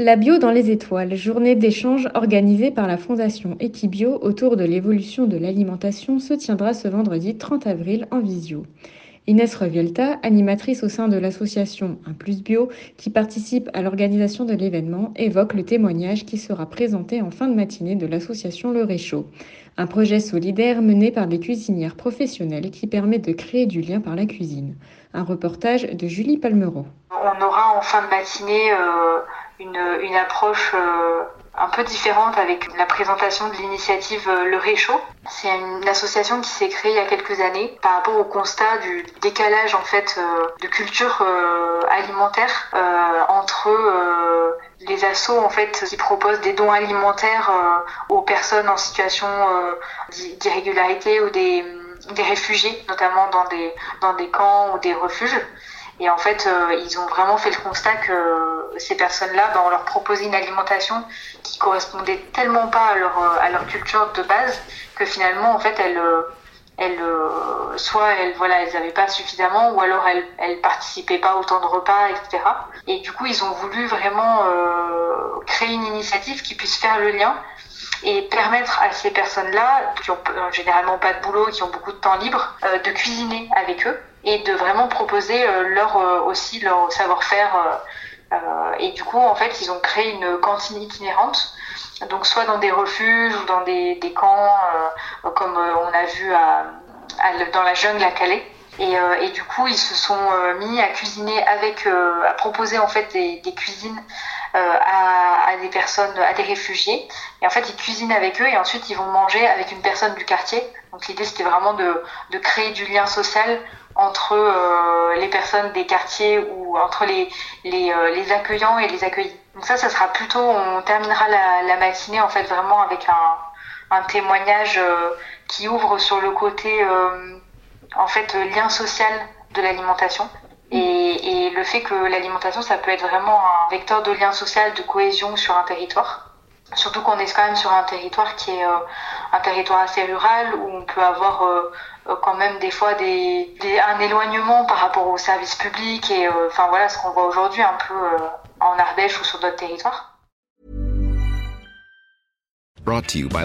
La bio dans les étoiles, journée d'échange organisée par la Fondation Equibio autour de l'évolution de l'alimentation, se tiendra ce vendredi 30 avril en visio. Inès Revielta, animatrice au sein de l'association Un Plus Bio, qui participe à l'organisation de l'événement, évoque le témoignage qui sera présenté en fin de matinée de l'association Le Réchaud, un projet solidaire mené par des cuisinières professionnelles qui permet de créer du lien par la cuisine. Un reportage de Julie Palmereau. On aura en fin de matinée euh, une, une, approche euh, un peu différente avec la présentation de l'initiative euh, Le Réchaud. C'est une association qui s'est créée il y a quelques années par rapport au constat du décalage en fait euh, de culture euh, alimentaire entre les assos en fait qui proposent des dons alimentaires aux personnes en situation d'irrégularité ou des, des réfugiés, notamment dans des dans des camps ou des refuges. Et en fait, euh, ils ont vraiment fait le constat que ces personnes-là, ben, on leur proposait une alimentation qui correspondait tellement pas à leur, à leur culture de base que finalement, en fait, elles, elles, soit elles, voilà, elles n'avaient pas suffisamment, ou alors elles, elles participaient pas autant de repas, etc. Et du coup, ils ont voulu vraiment euh, créer une initiative qui puisse faire le lien et permettre à ces personnes-là, qui ont généralement pas de boulot, qui ont beaucoup de temps libre, euh, de cuisiner avec eux et de vraiment proposer euh, leur euh, aussi leur savoir-faire. et du coup, en fait, ils ont créé une cantine itinérante donc soit dans des refuges ou dans des, camps, comme on a vu dans la jungle à Calais. Et, du coup, ils se sont mis à cuisiner avec, à proposer en fait des cuisines à, à, des personnes, à des réfugiés. Et en fait, ils cuisinent avec eux et ensuite ils vont manger avec une personne du quartier. Donc l'idée, c'était vraiment de, créer du lien social entre euh, les personnes des quartiers ou entre les, euh, les, accueillants et les accueillis. Donc ça, ça sera plutôt, on terminera la, matinée en fait vraiment avec un, témoignage euh, qui ouvre sur le côté euh, en fait lien social de l'alimentation. Et, le fait que l'alimentation, ça peut être vraiment un vecteur de lien social, de cohésion sur un territoire. Surtout qu'on est quand même sur un territoire qui est euh, un territoire assez rural où on peut avoir euh, euh, quand même des fois des, un éloignement par rapport aux services publics et enfin voilà ce qu'on voit aujourd'hui un peu en Ardèche ou sur d'autres territoires. Brought to you by.